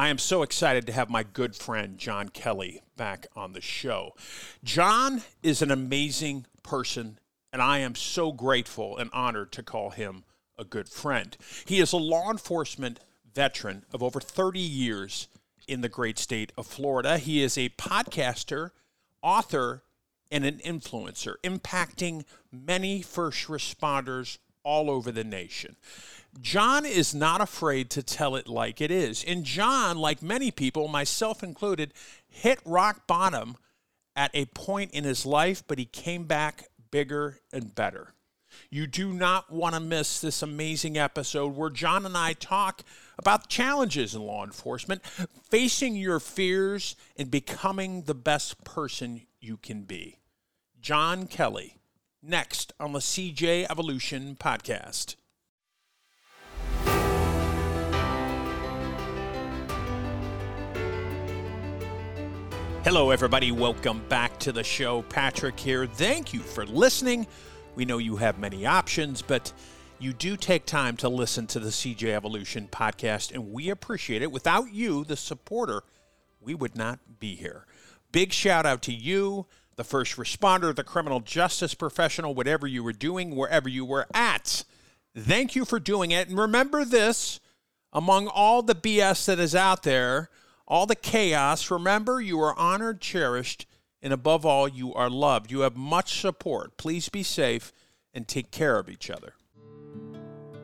I am so excited to have my good friend John Kelly back on the show. John is an amazing person, and I am so grateful and honored to call him a good friend. He is a law enforcement veteran of over 30 years in the great state of Florida. He is a podcaster, author, and an influencer, impacting many first responders all over the nation. John is not afraid to tell it like it is. And John, like many people, myself included, hit rock bottom at a point in his life, but he came back bigger and better. You do not want to miss this amazing episode where John and I talk about challenges in law enforcement, facing your fears, and becoming the best person you can be. John Kelly, next on the CJ Evolution podcast. Hello, everybody. Welcome back to the show. Patrick here. Thank you for listening. We know you have many options, but you do take time to listen to the CJ Evolution podcast, and we appreciate it. Without you, the supporter, we would not be here. Big shout out to you, the first responder, the criminal justice professional, whatever you were doing, wherever you were at. Thank you for doing it. And remember this among all the BS that is out there, all the chaos, remember you are honored, cherished, and above all, you are loved. You have much support. Please be safe and take care of each other.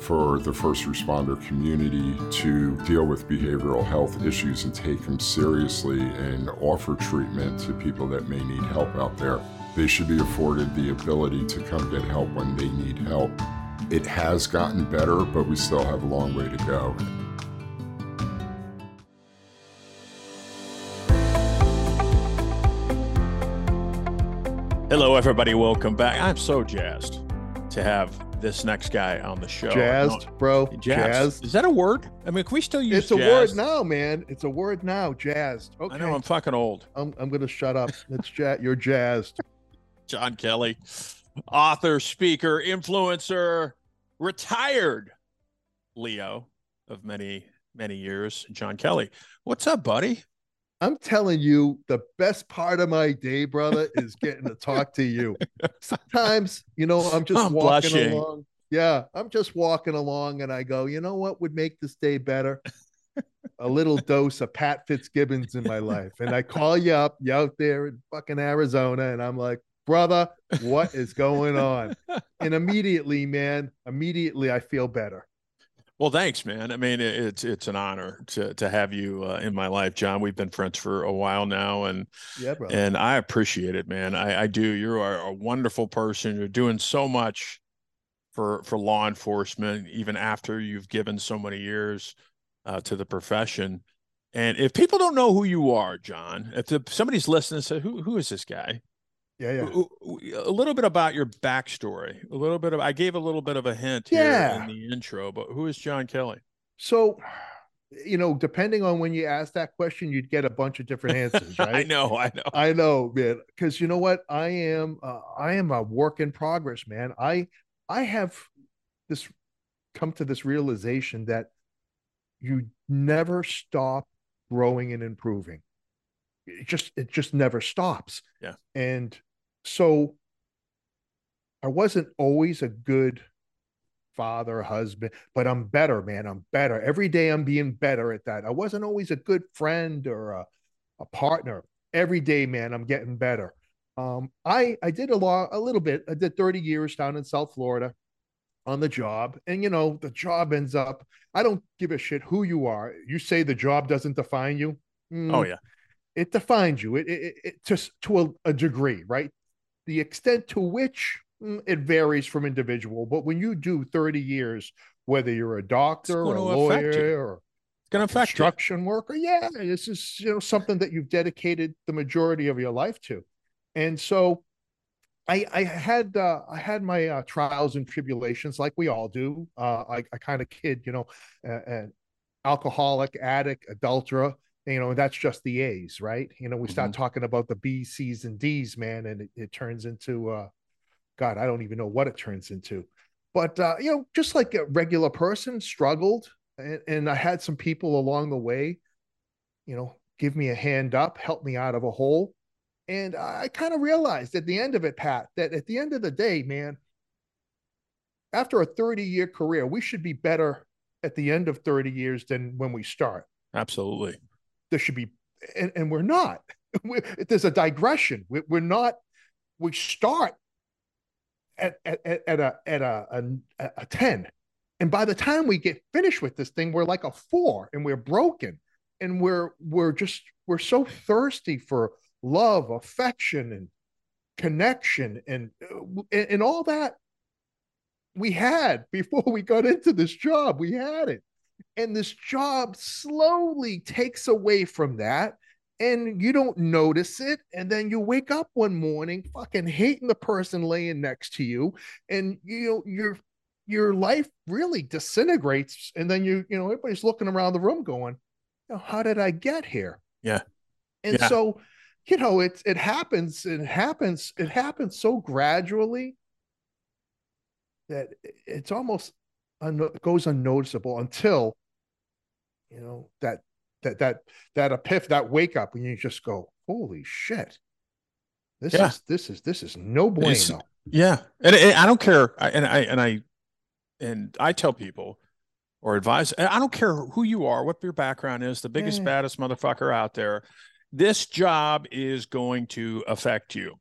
for the first responder community to deal with behavioral health issues and take them seriously and offer treatment to people that may need help out there. They should be afforded the ability to come get help when they need help. It has gotten better, but we still have a long way to go. Hello, everybody. Welcome back. I'm so jazzed to have this next guy on the show. Jazzed, bro. Jazzed. Jazzed. Is that a word? I mean, can we still use It's a jazzed? word now, man. It's a word now. Jazzed. Okay. I know I'm fucking old. I'm, I'm gonna shut up. It's jazz. You're jazzed. John Kelly, author, speaker, influencer, retired Leo of many, many years. John Kelly. What's up, buddy? I'm telling you, the best part of my day, brother, is getting to talk to you. Sometimes, you know, I'm just I'm walking blushing. along. Yeah, I'm just walking along and I go, you know what would make this day better? A little dose of Pat Fitzgibbons in my life. And I call you up, you out there in fucking Arizona, and I'm like, brother, what is going on? And immediately, man, immediately I feel better. Well, thanks, man. I mean, it's it's an honor to to have you uh, in my life, John. We've been friends for a while now, and Yeah, brother. and I appreciate it, man. I, I do. You are a wonderful person. You're doing so much for for law enforcement, even after you've given so many years uh, to the profession. And if people don't know who you are, John, if the, somebody's listening, say, "Who who is this guy?" Yeah, yeah. A little bit about your backstory. A little bit of. I gave a little bit of a hint here Yeah. in the intro, but who is John Kelly? So, you know, depending on when you ask that question, you'd get a bunch of different answers, right? I know, I know. I know, man. Because you know what, I am, uh, I am a work in progress, man. I, I have this come to this realization that you never stop growing and improving. It just, it just never stops. Yeah. And so, I wasn't always a good father, husband, but I'm better, man. I'm better. Every day I'm being better at that. I wasn't always a good friend or a, a partner. Every day, man, I'm getting better. Um, I I did a lot, a little bit. I did 30 years down in South Florida on the job. And you know, the job ends up, I don't give a shit who you are. You say the job doesn't define you. Oh mm, yeah. it defines you. It, it, it just to a, a degree, right? The extent to which mm, it varies from individual, but when you do 30 years, whether you're a doctor or a lawyer or it's going to affect construction you. worker, yeah, this is you know something that you've dedicated the majority of your life to, and so I, I had uh, I had my uh, trials and tribulations like we all do. Uh, I, I kind of kid, you know, an alcoholic, addict, adulterer. You know, that's just the A's, right? You know, we start mm-hmm. talking about the B's, C's, and D's, man, and it, it turns into, uh, God, I don't even know what it turns into. But uh, you know, just like a regular person, struggled, and, and I had some people along the way, you know, give me a hand up, help me out of a hole and I kind of realized at the end of it, Pat, that at the end of the day, man, after a 30 year career, we should be better at the end of 30 years than when we start. Absolutely. There should be, and, and we're not. We're, there's a digression. We're, we're, not, we start at, at, at, a, at a, a, a 10. And by the time we get finished with this thing, we're like a four and we're broken and we're, we're just, we're so thirsty for love, affection, and connection, and and all that we had before we got into this job. We had it, and this job slowly takes away from that. And you don't notice it. And then you wake up one morning fucking hating the person laying next to you. And you know, your your life really disintegrates. And then you, you know, everybody's looking around the room going, how did I get here? Yeah. And yeah. so you know it it happens it happens it happens so gradually that it's almost un- goes unnoticeable until you know that that that that epiph that wake up and you just go holy shit this yeah. is this is this is no bueno it's, yeah and, and, i don't care I, and i and i and i tell people or advise i don't care who you are what your background is the biggest yeah. baddest motherfucker out there this job is going to affect you.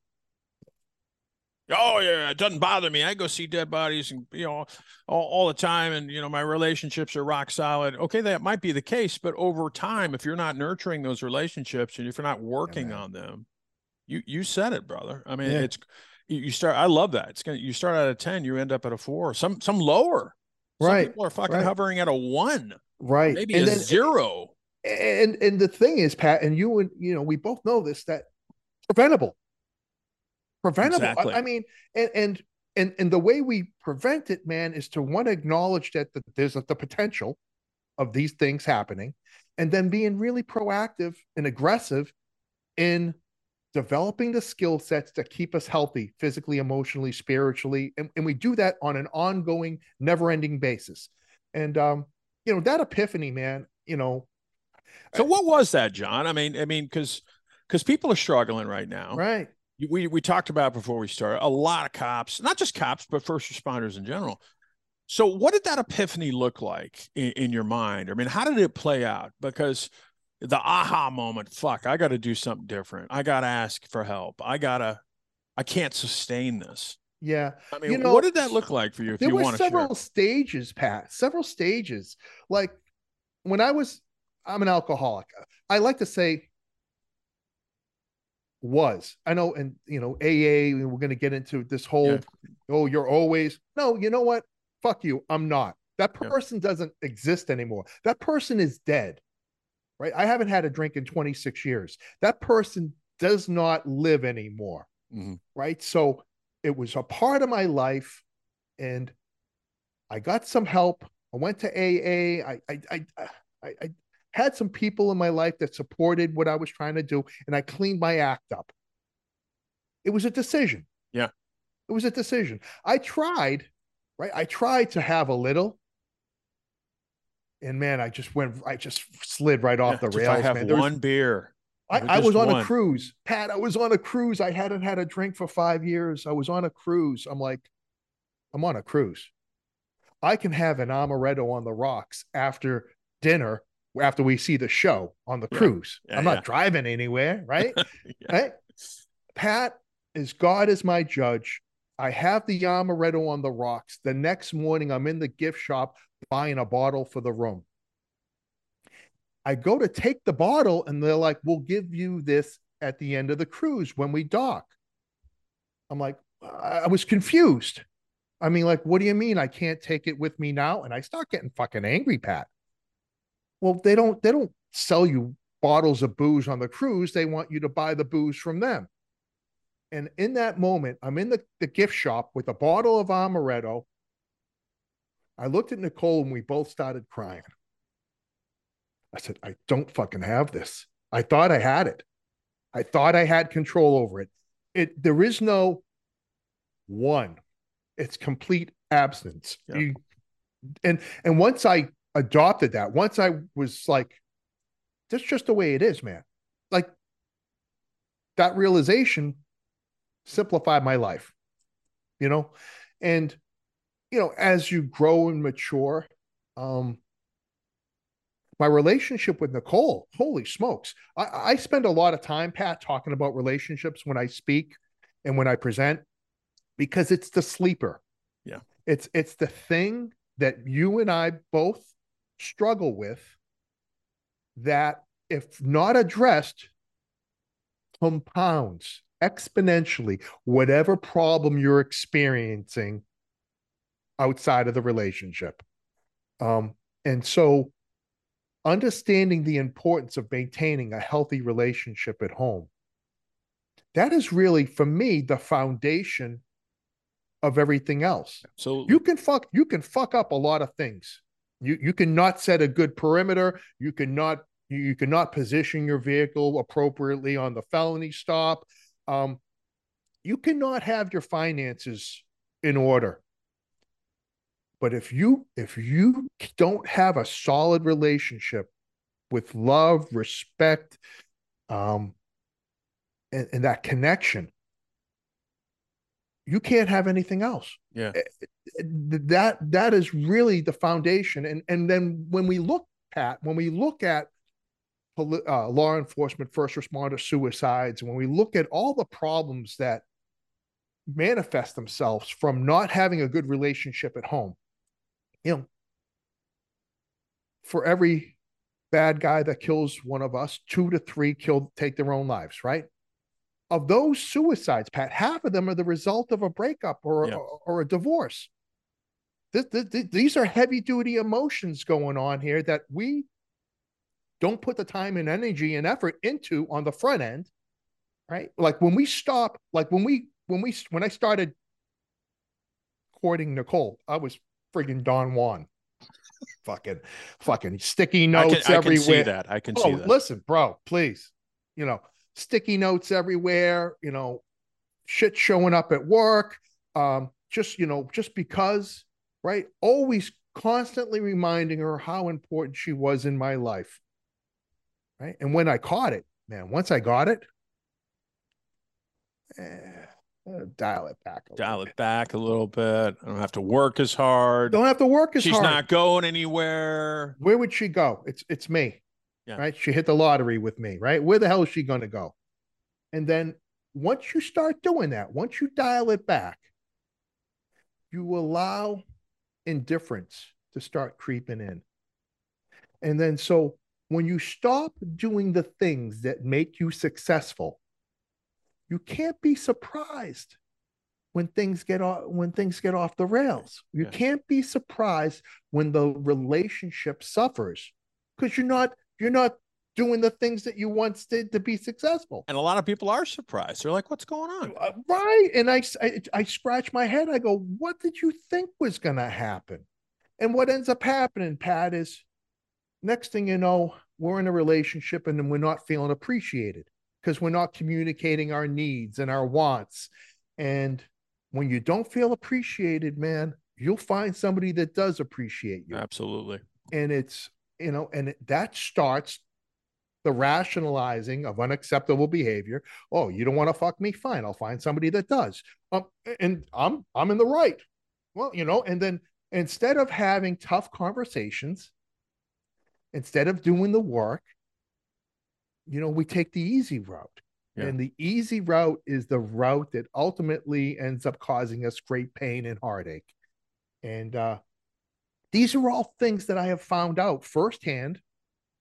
Oh yeah, it doesn't bother me. I go see dead bodies and you know all, all the time, and you know my relationships are rock solid. Okay, that might be the case, but over time, if you're not nurturing those relationships and if you're not working yeah, on them, you you said it, brother. I mean, yeah. it's you start. I love that. It's gonna you start out at a ten, you end up at a four, some some lower. Some right. People are fucking right. hovering at a one. Right. Maybe and a then, zero and and the thing is, Pat, and you and you know, we both know this that preventable, preventable. Exactly. I, I, mean, and and and and the way we prevent it, man, is to one acknowledge that the, there's a, the potential of these things happening, and then being really proactive and aggressive in developing the skill sets that keep us healthy physically emotionally spiritually and, and we do that on an ongoing never-ending basis and um you know that epiphany man you know so what was that, John? I mean, I mean, because because people are struggling right now, right? We we talked about before we started a lot of cops, not just cops, but first responders in general. So, what did that epiphany look like in, in your mind? I mean, how did it play out? Because the aha moment, fuck, I got to do something different. I got to ask for help. I gotta, I can't sustain this. Yeah. I mean, you know, what did that look like for you? If there you were several stages, Pat. Several stages. Like when I was I'm an alcoholic. I like to say was. I know, and you know, AA, we're going to get into this whole, yeah. oh, you're always, no, you know what? Fuck you. I'm not. That person yeah. doesn't exist anymore. That person is dead, right? I haven't had a drink in 26 years. That person does not live anymore, mm-hmm. right? So it was a part of my life, and I got some help. I went to AA. I, I, I, I, I had some people in my life that supported what I was trying to do, and I cleaned my act up. It was a decision. Yeah. It was a decision. I tried, right? I tried to have a little. And man, I just went, I just slid right off yeah, the rails. I have man. one was, beer. I, I was on one. a cruise. Pat, I was on a cruise. I hadn't had a drink for five years. I was on a cruise. I'm like, I'm on a cruise. I can have an amaretto on the rocks after dinner after we see the show on the cruise. Yeah, I'm not yeah. driving anywhere, right? right? Pat is God is my judge. I have the amaretto on the rocks. The next morning, I'm in the gift shop buying a bottle for the room. I go to take the bottle and they're like, we'll give you this at the end of the cruise when we dock. I'm like, I was confused. I mean, like, what do you mean I can't take it with me now? And I start getting fucking angry, Pat. Well, they don't they don't sell you bottles of booze on the cruise. They want you to buy the booze from them. And in that moment, I'm in the, the gift shop with a bottle of amaretto. I looked at Nicole and we both started crying. I said, I don't fucking have this. I thought I had it. I thought I had control over it. It there is no one. It's complete absence. Yeah. You, and and once I adopted that, once I was like, that's just the way it is, man. Like that realization simplified my life, you know? And, you know, as you grow and mature, um, my relationship with Nicole, holy smokes. I, I spend a lot of time, Pat, talking about relationships when I speak and when I present because it's the sleeper. Yeah. It's it's the thing that you and I both struggle with that if not addressed compounds exponentially whatever problem you're experiencing outside of the relationship. Um, and so understanding the importance of maintaining a healthy relationship at home that is really for me the foundation of everything else so you can fuck you can fuck up a lot of things you you cannot set a good perimeter. You cannot you cannot position your vehicle appropriately on the felony stop. Um, you cannot have your finances in order. But if you if you don't have a solid relationship with love, respect, um, and, and that connection, you can't have anything else. Yeah. Eh, that that is really the foundation. And and then when we look, Pat, when we look at uh, law enforcement, first responder suicides, when we look at all the problems that manifest themselves from not having a good relationship at home, you know, for every bad guy that kills one of us, two to three kill take their own lives, right? Of those suicides, Pat, half of them are the result of a breakup or yeah. or, or, a divorce. This, this, these are heavy duty emotions going on here that we don't put the time and energy and effort into on the front end, right? Like when we stop, like when we when we when I started courting Nicole, I was friggin' Don Juan. fucking, fucking sticky notes I can, everywhere. I can see that. I can oh, see that. Listen, bro, please. You know, sticky notes everywhere. You know, shit showing up at work. Um, just you know, just because, right? Always constantly reminding her how important she was in my life. Right. And when I caught it, man, once I got it, eh, uh, dial it back. dial it back a little bit. I don't have to work as hard. Don't have to work as She's hard. She's not going anywhere. Where would she go? It's it's me. Yeah. Right. She hit the lottery with me. Right. Where the hell is she going to go? And then once you start doing that, once you dial it back, you allow indifference to start creeping in. And then so when you stop doing the things that make you successful, you can't be surprised when things get off when things get off the rails. You yeah. can't be surprised when the relationship suffers because you're not you're not doing the things that you once did to be successful. And a lot of people are surprised. They're like, "What's going on?" Uh, right? And I, I I scratch my head. I go, "What did you think was going to happen?" And what ends up happening, Pat, is next thing you know, we're in a relationship and then we're not feeling appreciated because we're not communicating our needs and our wants. And when you don't feel appreciated, man, you'll find somebody that does appreciate you. Absolutely. And it's, you know, and that starts the rationalizing of unacceptable behavior. Oh, you don't want to fuck me? Fine, I'll find somebody that does. Um, and I'm I'm in the right. Well, you know, and then instead of having tough conversations, instead of doing the work, you know, we take the easy route. Yeah. And the easy route is the route that ultimately ends up causing us great pain and heartache. And uh, these are all things that I have found out firsthand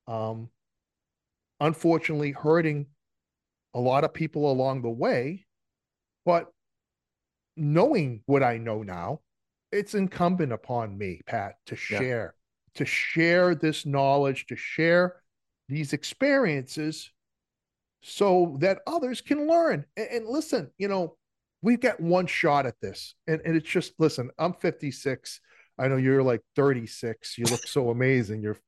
um, unfortunately hurting a lot of people along the way. But knowing what I know now, it's incumbent upon me, Pat, to Yeah. share, to share this knowledge, to share these experiences so that others can learn. And, and listen, you know, we've got one shot at this. And, and it's just, listen, I'm 56. I know you're like 36. You look so amazing. You're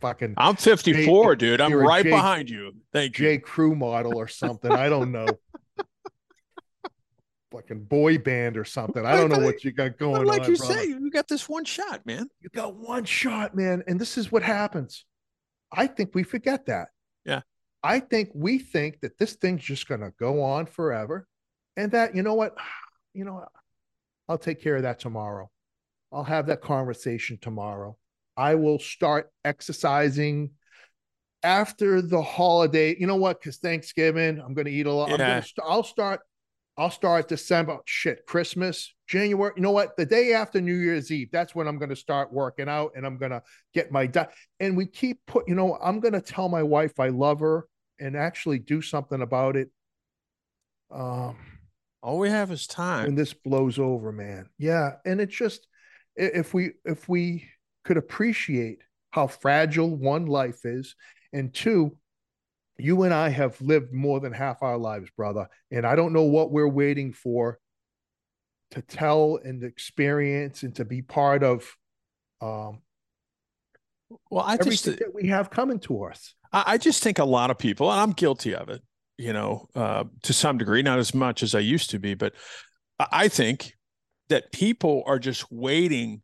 fucking I'm 54, dude. I'm right J- behind you. Thank you. J. Crew model or something. I don't know. Fucking boy band or something. I don't know what you got going like on. you brother. say, you got this one shot, man. you got one shot, man. And this is what happens. I think we forget that. Yeah. I think we think that this thing's just going to go on forever. And that, you know what? You know. I'll take care of that tomorrow. I'll have that conversation tomorrow. I will start exercising after the holiday. You know what? Because Thanksgiving, I'm going to eat a lot. I'm gonna st- I'll start. I'll start December. Shit, Christmas, January. You know what? The day after New Year's Eve, that's when I'm going to start working out, and I'm going to get my diet. And we keep put. You know, I'm going to tell my wife I love her, and actually do something about it. Um, All we have is time. and this blows over, man. Yeah, and it's just if we if we could appreciate how fragile one life is, and two, you and I have lived more than half our lives, brother, and I don't know what we're waiting for to tell and experience and to be part of um, Well, I just that we have coming to us. I I just think a lot of people, and I'm guilty of it, you know, uh, to some degree, not as much as I used to be, but I I think that people are just waiting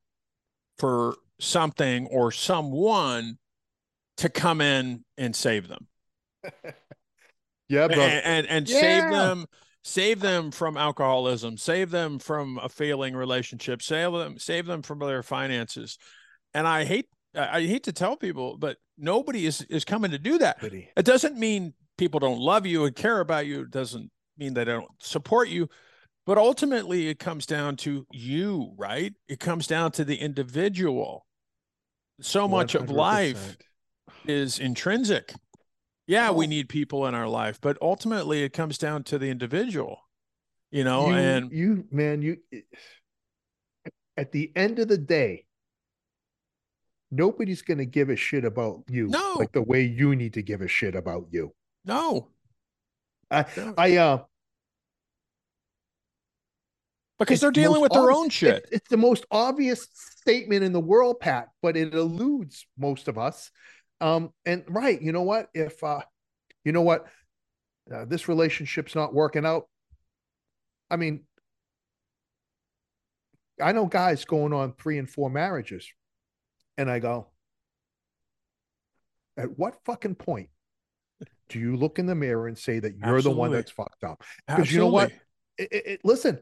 for something or someone to come in and save them Yeah, brother. and and, and save them save them from alcoholism save them from a failing relationship save them save them from their finances and i hate i I hate to tell people but nobody is is coming to do that Goody. it doesn't mean people don't love you and care about you. It doesn't mean they don't support you. But ultimately, it comes down to you, right? It comes down to the individual. So much of life is intrinsic. Yeah, we Oh. need people in our life, but ultimately, it comes down to the individual, you know, you, and you man you at the end of the day nobody's going to give a shit about you No. like the way you need to give a shit about you no, i No. i uh because it's they're dealing most with their own shit. it's, it's the most obvious statement in the world pat but it eludes most of us um and right you know what if uh you know what uh, this relationship's not working out i mean i know guys going on three and four marriages and i go at what fucking point do you look in the mirror and say that you're the one that's fucked up? Because you know what? it, it- it- listen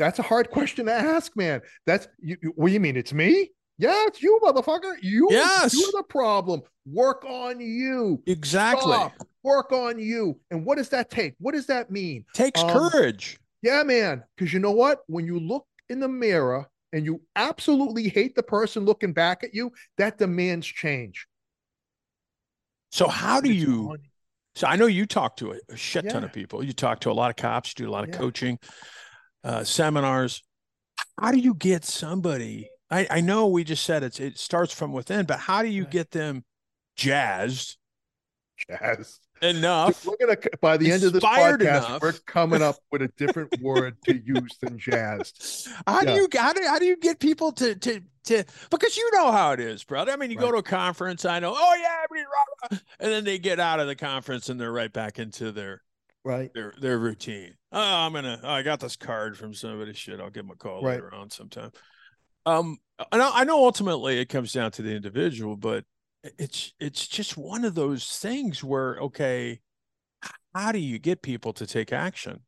that's a hard question to ask man. That's you, you- what do you mean it's me? Yeah it's you motherfucker. You Yes. you're the problem. Work on you. Exactly. Stop. work on you. And what does that take? What does that mean? Takes Um, courage. yeah man. Because you know what? When you look in the mirror and you absolutely hate the person looking back at you that demands change. So how do you So I know you talk to a, shit ton of people. You talk to a lot of cops, you do a lot of Yeah. coaching, uh, seminars. How do you get somebody? I, I know we just said it's it starts from within, but how do you get them jazzed jazz enough? We're gonna by the end of this podcast, enough. we're coming up with a different word to use than jazzed. How do you how do, how do you get people to to to because you know how it is, brother. I mean, you go to a conference, I know, oh yeah, we rah, rah," and then they get out of the conference and they're right back into their Right. their their routine. Oh, I'm gonna. Oh, I got this card from somebody. Shit, I'll give them a call Right. later on sometime. Um, I know. I know. Ultimately, it comes down to the individual, but it's it's just one of those things where okay, how do you get people to take action?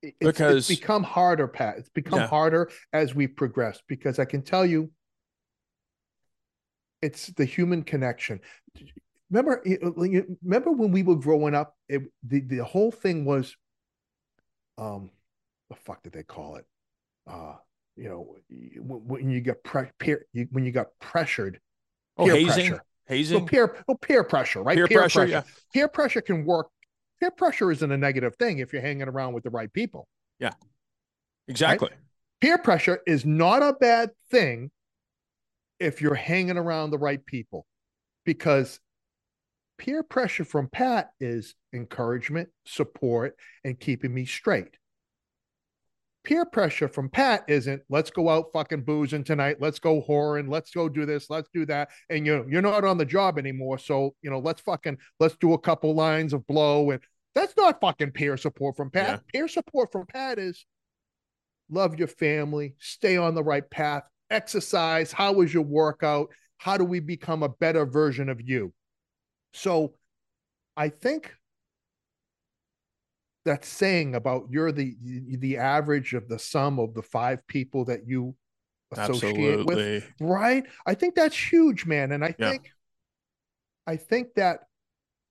It's, Because- it's become harder, Pat. It's become Yeah. harder as we progress because I can tell you it's the human connection. Remember, remember when we were growing up, it, the, the whole thing was, um, the fuck did they call it? Uh, you know, when, you get pre- peer, you, when you got pressured, Oh, peer hazing, pressure. hazing. So peer, well, peer pressure, right? Peer pressure, yeah. Peer pressure can work. Peer pressure isn't a negative thing if you're hanging around with the right people. Yeah, exactly. Peer pressure is not a bad thing if you're hanging around the right people, because peer pressure from Pat is encouragement, support, and keeping me straight. Peer pressure from Pat isn't let's go out fucking boozing tonight, let's go whoring, let's go do this, let's do that, and you you're not on the job anymore, so you know let's fucking let's do a couple lines of blow, and that's not fucking peer support from Pat. Yeah. Peer support from Pat is love your family, stay on the right path, exercise. How was your workout? How do we become a better version of you? So I think that saying about you're the the average of the sum of the five people that you associate with, right? I think that's huge, man. And I Yeah. think I think that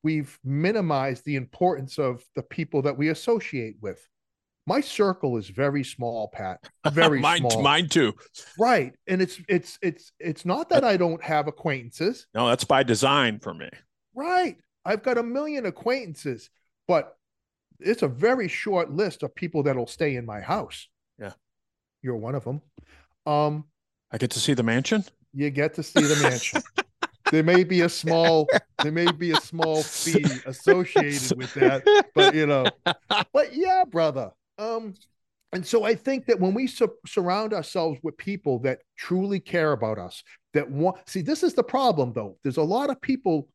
we've minimized the importance of the people that we associate with. My circle is very small, Pat. Very mine, small. mine too. Right. And it's it's it's it's not that I don't have acquaintances. No, that's by design for me. Right. I've got a million acquaintances, but it's a very short list of people that'll stay in my house. Yeah. You're one of them. Um, I get to see the mansion. you get to see the mansion. there may be a small there may be a small fee associated with that, but you know, but yeah, brother. Um, and so I think that when we su- surround ourselves with people that truly care about us, that want see, this is the problem though. There's a lot of people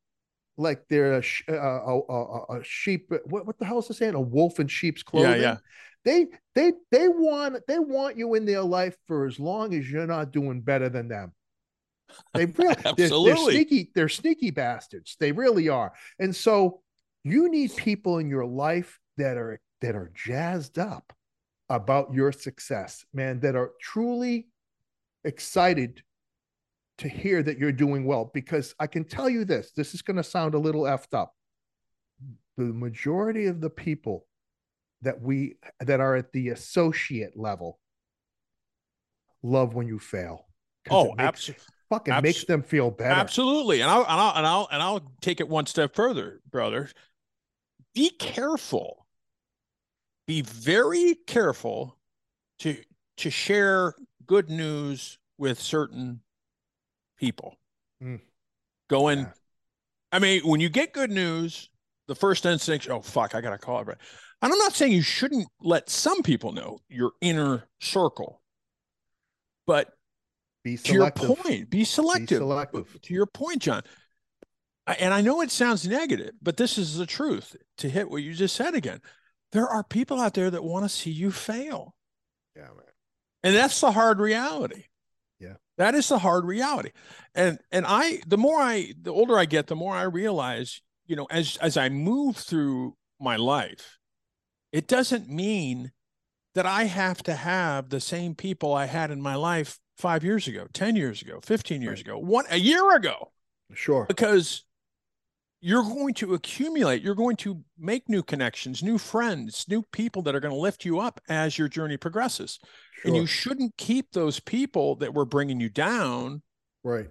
like they're a, sh- uh, a, a, a sheep. What, what the hell is it saying? A wolf in sheep's clothing. yeah. They they they want they want you in their life for as long as you're not doing better than them. They really they're- they're, sneaky. They're sneaky bastards. They really are. And so you need people in your life that are that are jazzed up about your success, man. That are truly excited to hear that you're doing well. Because I can tell you this. This is going to sound a little effed up. The majority of the people that we that are at the associate level love when you fail. Oh, absolutely. fucking makes them feel better. Absolutely. And I'll, and I'll and I'll and I'll take it one step further, brother. Be careful. Be very careful to to share good news with certain people. Mm. Going, Yeah. I mean, when you get good news, the first instinct, oh fuck, I gotta call it. And I'm not saying you shouldn't let some people know your inner circle, but Be to your selective. point, be selective. selective. To your point, John. And I know it sounds negative, but this is the truth. To hit what you just said again, there are people out there that want to see you fail. Yeah, man. And that's the hard reality. That is the hard reality. And and I the more I the older I get, the more I realize, you know, as as I move through my life, it doesn't mean that I have to have the same people I had in my life 5 years ago, 10 years ago, 15 years Right. ago, one a year ago Sure. because you're going to accumulate you're going to make new connections new friends new people that are going to lift you up as your journey progresses. And you shouldn't keep those people that were bringing you down Right.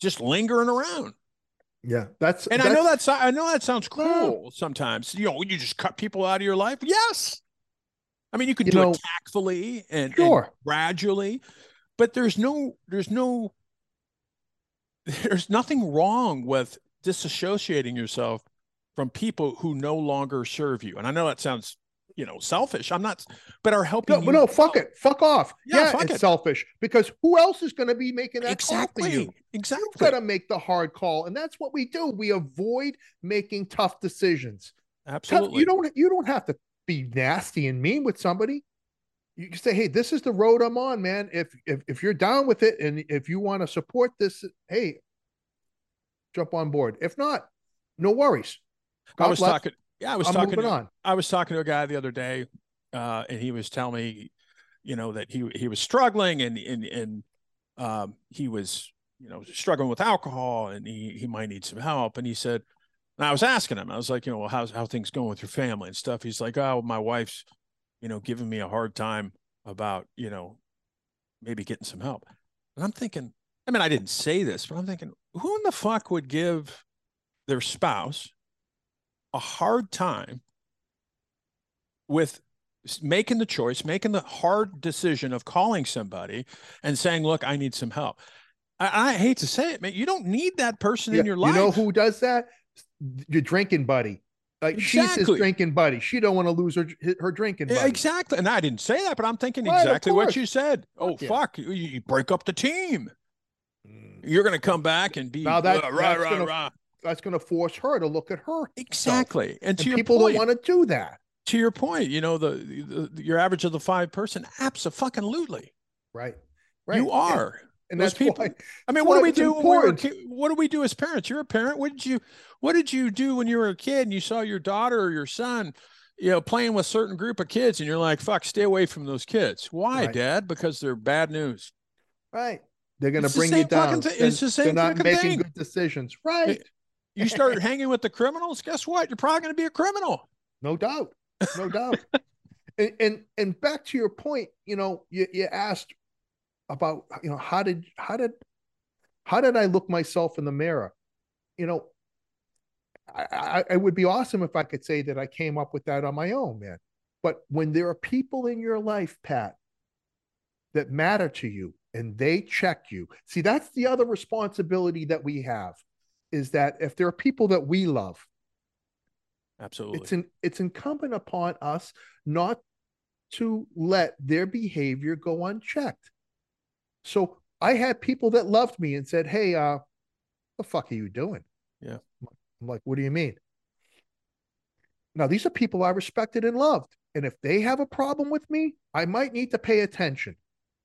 just lingering around. Yeah. That's and i know that's- that's i know that sounds cruel sometimes. You know you just cut people out of your life. Yes! I mean you could You do know- it tactfully and, and gradually but there's no there's no there's nothing wrong with disassociating yourself from people who no longer serve you and i know that sounds you know selfish i'm not but are helping No, you no, fuck it. Fuck off. Yeah, Yeah, fuck it's it. selfish because who else is going to be making that call for exactly you? exactly You've got to make the hard call, and that's what we do. We avoid making tough decisions. Absolutely You don't. You don't have to be nasty and mean with somebody. You can say, "Hey, this is the road I'm on, man. If if if you're down with it, and if you want to support this, hey, jump on board. If not, no worries. i was bless. talking yeah i was I'm talking to, on. I was talking to a guy the other day, uh, and he was telling me, you know, that he he was struggling and and and um, he was you know struggling with alcohol and he he might need some help. And he said, and I was asking him, I was like, you know, well, how's how things going with your family and stuff. He's like, oh, my wife's, you know, giving me a hard time about you know maybe getting some help. And I'm thinking, I mean, I didn't say this, but I'm thinking, who in the fuck would give their spouse a hard time with making the choice, making the hard decision of calling somebody and saying, "Look, I need some help." I, I hate to say it, man. You don't need that person Yeah, in your life. You know who does that? Your drinking buddy. Like she's his drinking buddy. She don't want to lose her her drinking buddy. Exactly. And I didn't say that, but I'm thinking Right, exactly what you said. Oh, Fuck yeah. fuck. You, you break up the team. You're going to come back and be Now that- uh, rah, that's rah, gonna- rah. That's going to force her to look at her. Exactly. And, And to your people point, don't want to do that. to your point, you know, the, the your average of the five person, absolutely. Right. Right. You are. And Those that's people- why I mean, what do we do? When we were what do we do as parents? You're a parent. What did you What did you do when you were a kid and you saw your daughter or your son, you know, playing with a certain group of kids, and you're like, "Fuck, stay away from those kids." Why, Right. Dad? Because they're bad news. right. They're going to bring you down. it's the same They're not making thing. good decisions. Right. You start hanging with the criminals. Guess what? You're probably going to be a criminal. No doubt. No doubt. And, and and back to your point, you know, you, you asked about, you know, how did how did how did I look myself in the mirror? You know, I, I, it would be awesome if I could say that I came up with that on my own, man. But when there are people in your life, Pat, that matter to you and they check you, see, that's the other responsibility that we have is that if there are people that we love, Absolutely. it's in, it's incumbent upon us not to let their behavior go unchecked. So I had people that loved me and said, "Hey, uh, the fuck are you doing?" Yeah. I'm like, "What do you mean?" Now these are people I respected and loved, and if they have a problem with me, I might need to pay attention.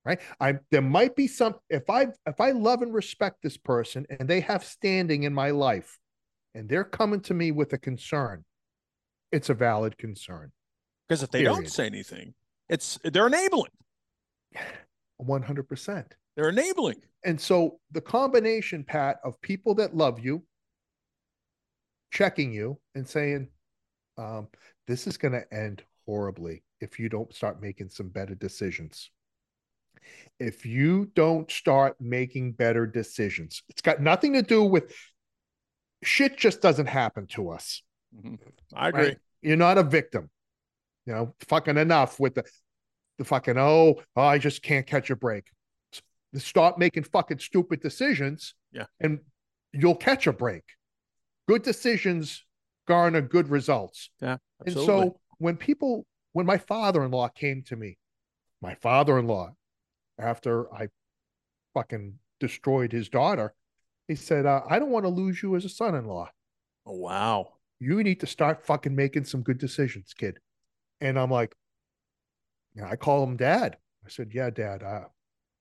Right? I there might be some if I if I love and respect this person and they have standing in my life, and they're coming to me with a concern, it's a valid concern. Because if they don't say anything, it's they're enabling. 100%. They're enabling. And so the combination, Pat, of people that love you, checking you and saying, um, this is going to end horribly if you don't start making some better decisions. If you don't start making better decisions, it's got nothing to do with shit, just doesn't happen to us. Mhm. I agree. Right? You're not a victim. You know, fucking enough with the the fucking oh, oh I just can't catch a break. S- Stop making fucking stupid decisions. Yeah. And you'll catch a break. Good decisions garner good results. Absolutely. And so when people when my father-in-law came to me, my father-in-law, after I fucking destroyed his daughter, he said, uh, I don't want to lose you as a son-in-law oh, wow. you need to start fucking making some good decisions, kid. And I'm like, know, I call him dad. I said, yeah, dad. Uh,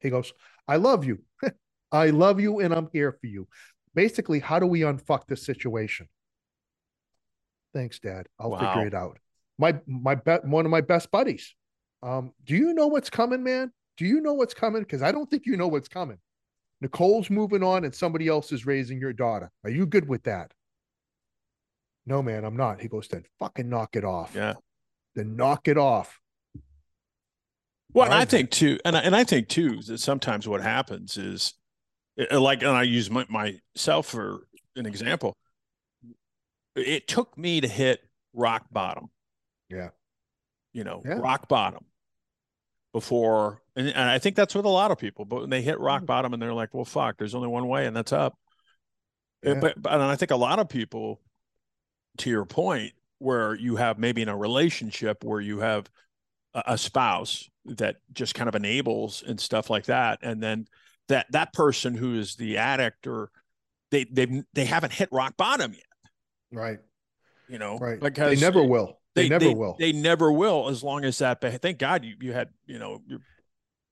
he goes, I love you. I love you and I'm here for you. Basically, how do we unfuck this situation? Thanks, dad. I'll Wow. figure it out. My my bet one of my best buddies. Um, do you know what's coming, man? Do you know what's coming? Because I don't think you know what's coming. Nicole's moving on and somebody else is raising your daughter. Are you good with that? No, man, I'm not. He goes, then fucking knock it off. Yeah. Then knock it off. Well, and I think too, and I, and I think too that sometimes what happens is, uh, like, and I use my, myself for an example. It took me to hit rock bottom. Yeah. You know, Yeah. rock bottom before, and, and I think that's with a lot of people. But when they hit rock Mm. bottom and they're like, "Well, fuck, there's only one way, and that's up." Uh, Yeah. But, but and I think a lot of people, to your point, where you have maybe in a relationship where you have a, a spouse that just kind of enables and stuff like that, and then that that person who is the addict or they they they haven't hit rock bottom yet, Right. you know, Right. Because they never will. They, never will. They never will, as long as that. But thank God you you had you know your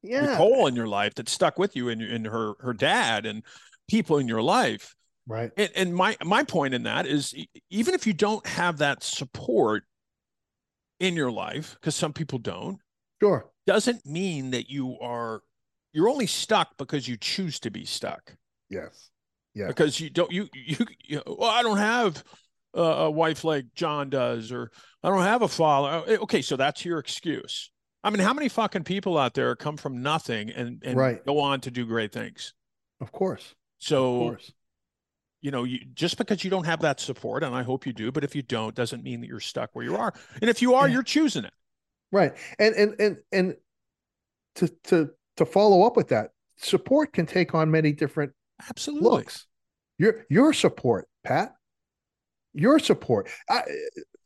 yeah. Nicole in your life that stuck with you and and her her dad and people in your life. Right. And, and my my point in that is even if you don't have that support in your life, because some people don't, Sure. doesn't mean that you are you're only stuck because you choose to be stuck. Yes. Yeah. Because you don't you you, you well, I don't have a, wife like John does, or I don't have a father. Oh, eh, Okay, so that's your excuse. I mean, how many fucking people out there come from nothing and, and Right. go on to do great things? Of course. So, of course. you know, you, just because you don't have that support, and I hope you do, but if you don't, doesn't mean that you're stuck where you are. And if you are, Yeah. you're choosing it. Right. And and and and to to to follow up with that, support can take on many different Absolutely. looks. Your your support, Pat. Your support. I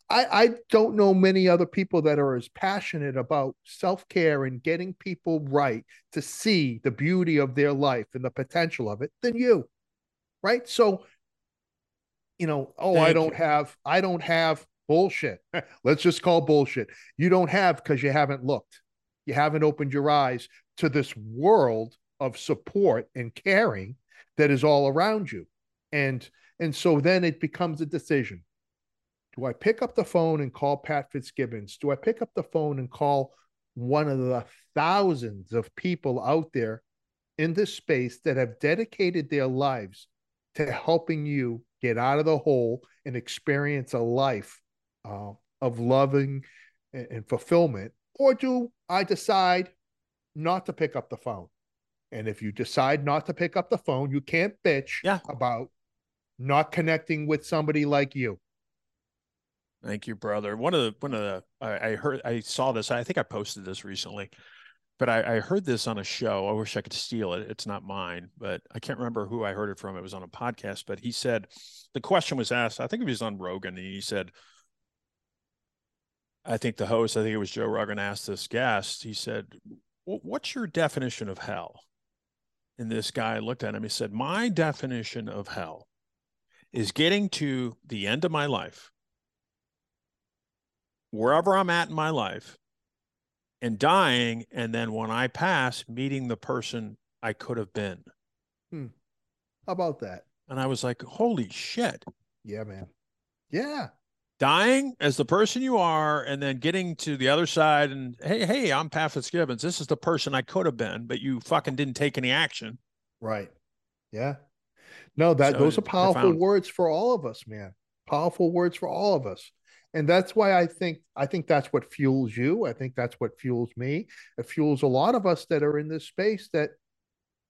I I don't know many other people that are as passionate about self-care and getting people right to see the beauty of their life and the potential of it than you. Right? So you know, oh, I don't you. have I don't have bullshit. Let's just call bullshit. You don't have because you haven't looked. You haven't opened your eyes to this world of support and caring that is all around you. And and so then it becomes a decision. Do I pick up the phone and call Pat Fitzgibbons? Do I pick up the phone and call one of the thousands of people out there in this space that have dedicated their lives to helping you get out of the hole and experience a life uh, of loving and, and fulfillment? Or do I decide not to pick up the phone? And if you decide not to pick up the phone, you can't bitch Yeah. about not connecting with somebody like you. Thank you, brother. One of the one of the I, I heard I saw this. I think I posted this recently, but I, I heard this on a show. I wish I could steal it. It's not mine, but I can't remember who I heard it from. It was on a podcast, but he said the question was asked. I think it was on Rogan, and he said, I think the host, I think it was Joe Rogan, asked this guest. He said, "What's your definition of hell?" And this guy looked at him. He said, "My definition of hell is getting to the end of my life." wherever I'm at in my life and dying. And then when I pass, meeting the person I could have been. Hmm. How about that? And I was like, holy shit. Yeah, man. Yeah. Dying as the person you are, and then getting to the other side and hey, hey, I'm Pat Fitzgibbons. This is the person I could have been, but you fucking didn't take any action. Right. Yeah. No, that So those are it's powerful profound. words for all of us, man. Powerful words for all of us. And that's why I think I think that's what fuels you. I think that's what fuels me. It fuels a lot of us that are in this space that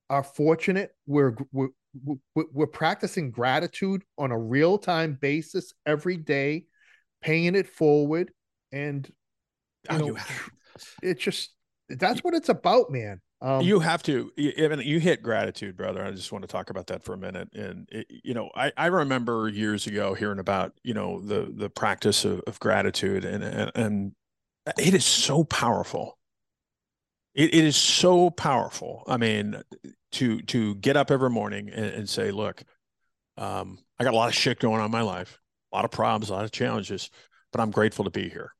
are fortunate. We're we're we're, practicing gratitude on a real time basis every day, paying it forward, and you Oh, know, you it's just that's what it's about, man. Um, you have to you, hit gratitude brother i just want to talk about that for a minute and it, you know I, I remember years ago hearing about you know the the practice of, of gratitude and, and and it is so powerful. It, it is so powerful i mean to to get up every morning and, and say look um, i got a lot of shit going on in my life a lot of problems a lot of challenges but i'm grateful to be here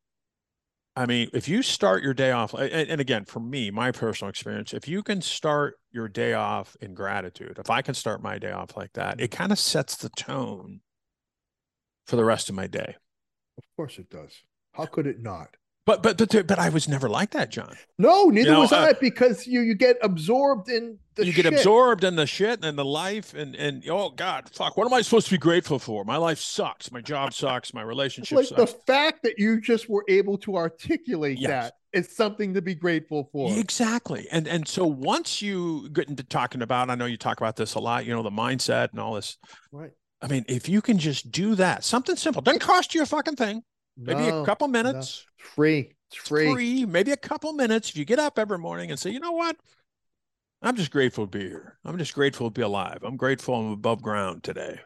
I mean, if you start your day off, and, again, for me, my personal experience, if you can start your day off in gratitude, if I can start my day off like that, it kind of sets the tone for the rest of my day. of course it does. How could it not? But but but but I was never like that, John. No, neither know, was uh, I because you you get absorbed in the you shit. get absorbed in the shit and the life, and and oh God, fuck, what am I supposed to be grateful for? My life sucks. My job sucks. My relationship like the fact that you just were able to articulate Yes. that is something to be grateful for. Exactly. And and so once you get into talking about, I know you talk about this a lot, you know, the mindset and all this. Right. I mean, if you can just do that, something simple, doesn't cost you a fucking thing. Maybe No, a couple minutes, free. It's free. free. maybe a couple minutes. If you get up every morning and say, you know what? I'm just grateful to be here. I'm just grateful to be alive. I'm grateful I'm above ground today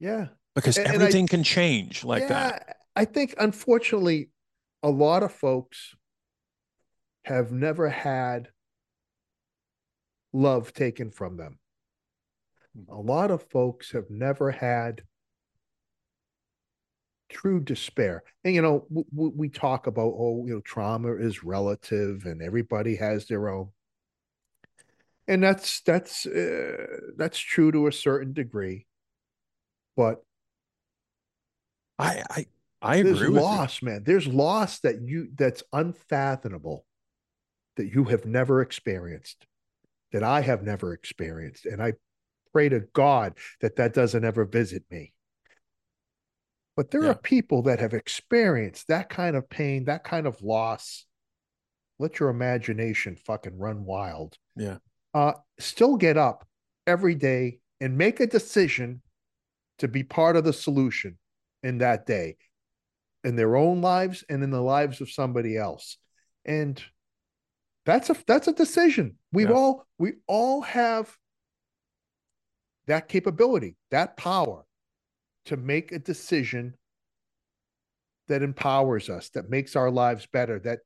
Yeah. because And- and I- everything can change like yeah, that. I think unfortunately, a lot of folks have never had love taken from them. Hmm. A lot of folks have never had true despair. And you know, w- w- we talk about oh, you know, trauma is relative, and everybody has their own. And that's that's uh, that's true to a certain degree, but I I I there's agree with you. loss, man. There's loss that you that's unfathomable that you have never experienced, that I have never experienced, and I pray to God that that doesn't ever visit me. But there Yeah. are people that have experienced that kind of pain, that kind of loss. Let your imagination fucking run wild. Yeah. Uh, still get up every day and make a decision to be part of the solution in that day in their own lives and in the lives of somebody else and that's a that's a decision we yeah. all we all have that capability that power to make a decision that empowers us that makes our lives better that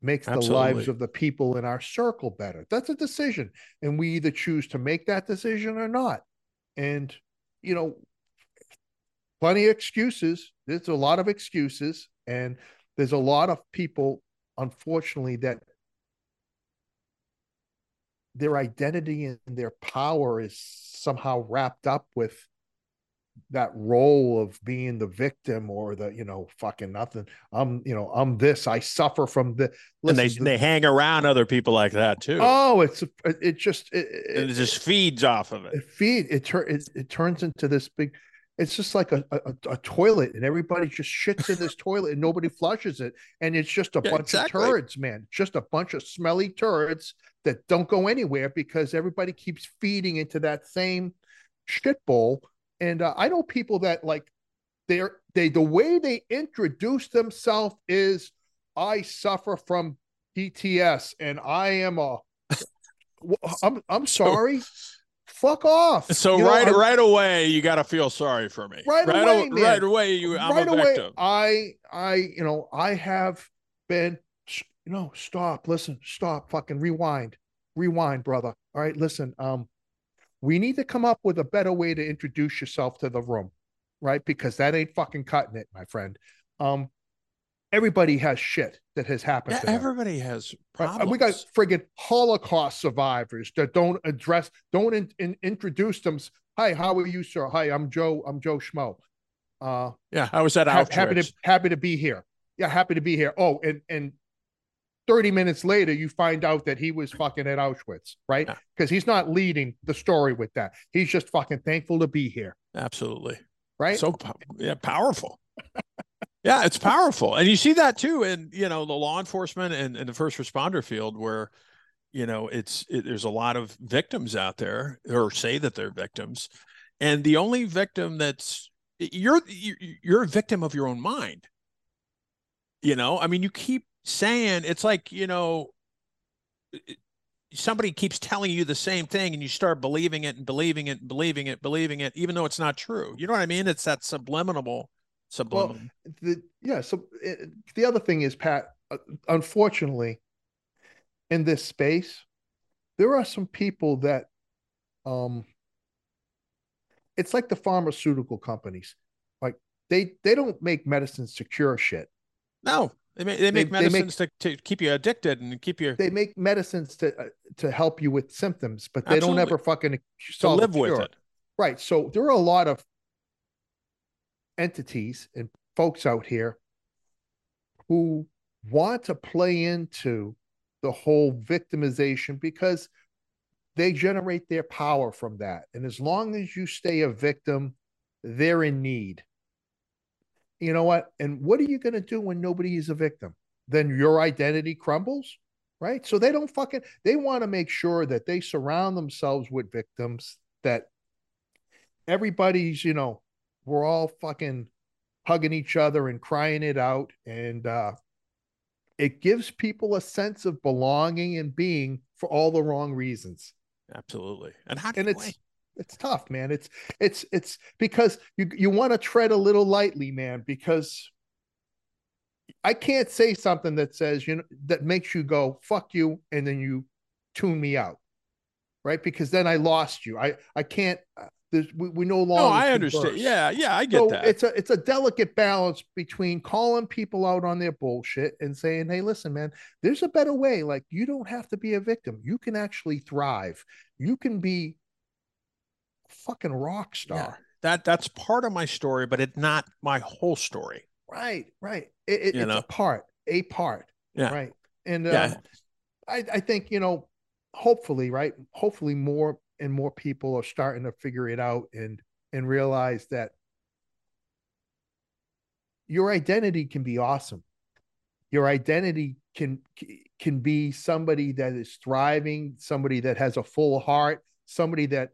makes Absolutely. the lives of the people in our circle better. That's a decision and we either choose to make that decision or not. And you know plenty of excuses. There's a lot of excuses and there's a lot of people unfortunately that their identity and their power is somehow wrapped up with that role of being the victim or the you know fucking nothing. I'm you know i'm this i suffer from the and they the, they hang around other people like that too. Oh it's it just it, it, it just feeds off of it. It feed it, tur- it, it turns into this big it's just like a, a, a, toilet and everybody just shits in this toilet and nobody flushes it. And it's just a yeah, bunch exactly. of turds man. Just a bunch of smelly turds that don't go anywhere because everybody keeps feeding into that same shit bowl and uh, i know people that like they're they the way they introduce themselves is i suffer from pts and i am a i'm i'm sorry so- fuck off. So you right know, right away, you got to feel sorry for me. Right, right away, man. right away, you I'm right a away, victim. I I you know I have been you know stop listen stop fucking rewind rewind brother. All right, listen. Um, we need to come up with a better way to introduce yourself to the room, right? Because that ain't fucking cutting it, my friend. Um, everybody has shit that has happened. Yeah, everybody has problems. We got friggin' Holocaust survivors that don't address, don't in, in, introduce them. Hi, how are you, sir? Hi, I'm Joe. I'm Joe Schmo. Uh, yeah, I was at ha- happy to happy to be here. Yeah, happy to be here. Oh, and and 30 minutes later, you find out that he was fucking at Auschwitz, right? Because yeah. he's not leading the story with that. He's just fucking thankful to be here. Absolutely. Right. So yeah, powerful. Yeah, it's powerful. And you see that too in, you know, the law enforcement and, and the first responder field where, you know, it's it, there's a lot of victims out there or say that they're victims. And the only victim that's you're you're a victim of your own mind. You know, I mean, you keep saying it's like, you know, somebody keeps telling you the same thing and you start believing it and believing it and believing it, believing it, even though it's not true. You know what I mean? It's that subliminal subliminal. Well, the, yeah. So it, eh, the other thing is, Pat. Uh, unfortunately, in this space, there are some people that, um, it's like the pharmaceutical companies. Like they they don't make medicines to cure shit. No, they make they make they, medicines they make, to, to keep you addicted and keep you. They make medicines to uh, to help you with symptoms, but they Absolutely. don't ever fucking to live with it. Right. So there are a lot of entities and folks out here who want to play into the whole victimization because they generate their power from that. And as long as you stay a victim, they're in need. You know what? And what are you going to do when nobody is a victim? Then your identity crumbles, right? So they don't fucking, they want to make sure that they surround themselves with victims, that everybody's, you know, we're all fucking hugging each other and crying it out. And uh, it gives people a sense of belonging and being for all the wrong reasons. Absolutely. And how and it's it's tough, man. It's it's it's because you you want to tread a little lightly, man, because I can't say something that says, you know, that makes you go, fuck you, and then you tune me out. Right. Because then I lost you. I I can't uh, there's, we, we no longer. No, I understand. Yeah, yeah, I get so that. It's a it's a delicate balance between calling people out on their bullshit and saying, "Hey, listen, man, there's a better way. Like you don't have to be a victim. You can actually thrive. You can be fucking rock star." Yeah, that that's part of my story, but it's not my whole story. Right, right. It, it, it's know? a part, a part. Yeah. Right. And yeah. Um, I I think you know, hopefully, right. Hopefully, more and more people are starting to figure it out and and realize that your identity can be awesome your identity can can be somebody that is thriving somebody that has a full heart somebody that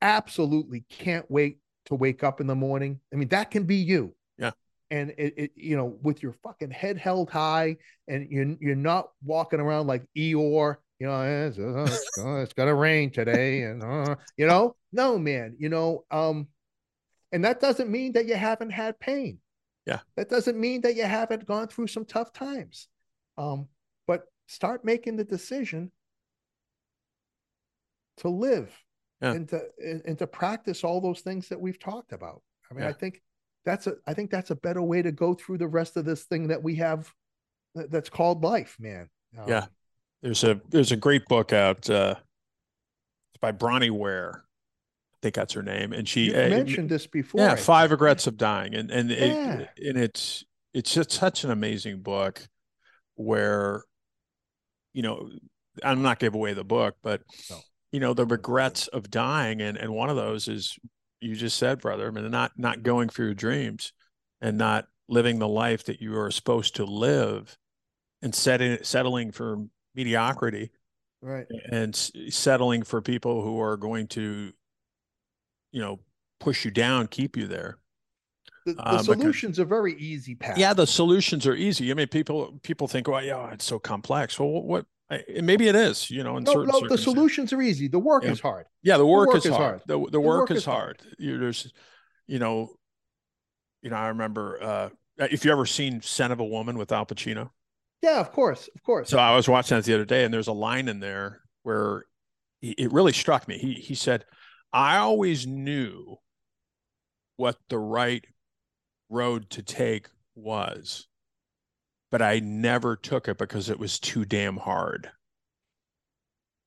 absolutely can't wait to wake up in the morning. I mean, that can be you. Yeah. And it, it you know, with your fucking head held high and you're you're not walking around like Eeyore, you know, it's, uh, it's, gonna, it's gonna rain today, and uh, you know, no man, you know, um, and that doesn't mean that you haven't had pain. Yeah. That doesn't mean that you haven't gone through some tough times. Um, but start making the decision to live Yeah. and to and to practice all those things that we've talked about. I mean, Yeah. I think that's a I think that's a better way to go through the rest of this thing that we have that- that's called life, man. Um, Yeah. There's a there's a great book out. Uh, it's by Bronnie Ware. I think that's her name, and she You uh, mentioned this before. yeah five regrets of dying and and Yeah. it, and it's it's just such an amazing book where you know i'm not give away the book but No. You know the regrets of dying and and one of those is you just said brother i mean not not going for your dreams and not living the life that you are supposed to live and setting settling for mediocrity Right. and s- settling for people who are going to you know push you down keep you there The, the uh, because- solutions are very easy path. yeah the solutions are easy i mean people people think well yeah it's so complex well what I, maybe it is you know in no, certain no, the solutions are easy. The work Yeah. is hard. yeah the work, work is, is hard, hard. The, the, work, work is hard. hard, You, there's you know you know i remember uh if you ever seen scent of a woman with al pacino Yeah, of course, of course. so i was watching that the other day and there's a line in there where he, it really struck me he he said i always knew what the right road to take was but i never took it because it was too damn hard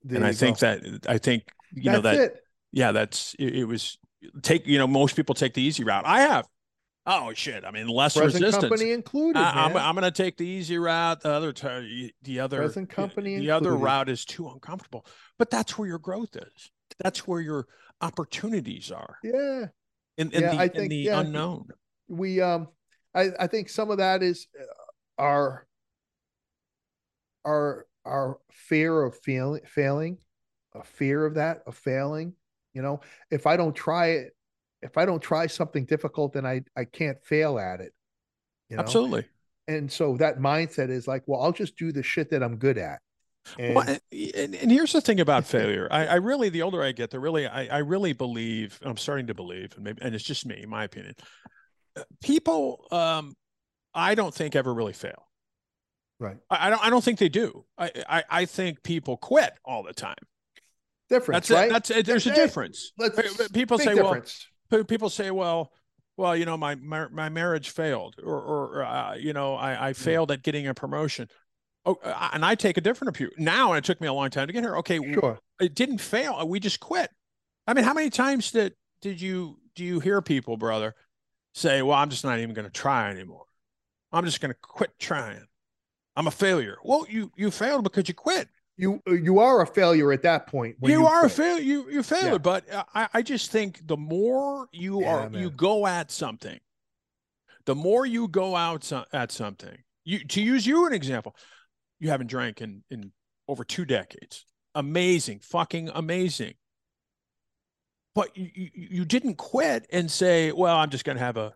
There and i you think that i think you that's know that it. yeah that's it, it was take you know most people take the easy route i have oh shit i mean less Present resistance company included. I, am man. I'm going to take the easy route. The other, t- the other, Present company the other route is too uncomfortable. But that's where your growth is. That's where your opportunities are yeah. And, in Yeah, the, I in think- the yeah. unknown. we um i i think some of that is uh, our our our fear of failing failing a fear of that of failing you know if i don't try it if i don't try something difficult then i i can't fail at it you know Absolutely. and so that mindset is like well i'll just do the shit that i'm good at and Well, and, and, here's the thing about failure. I, I really, the older I get, the really, I, I really believe, I'm starting to believe, and maybe, and it's just me, my opinion. uh, People, um, I don't think ever really fail. right I, I don't, I don't think they do. I, I, I think people quit all the time. difference That's right it. That's it. There's a difference. let's People say, difference. well, people say, well, well, you know, my my, my marriage failed, or or uh, you know, I, I failed at getting a promotion. Oh, uh, and I take a different view now. And it took me a long time to get here. Okay, sure it didn't fail. We just quit. I mean, how many times did did you do you hear people, brother, say, "Well, I'm just not even going to try anymore. I'm just going to quit trying. I'm a failure." Well, you you failed because you quit. you you are a failure at that point when you, are a quit. failure. You you failure. Yeah. But I I just think the more you Yeah, are you go at something, the more you go out so, at something. You to use you an example, you haven't drank in in over two decades. Amazing, fucking amazing. But you you, you didn't quit and say, "Well, I'm just going to have a,"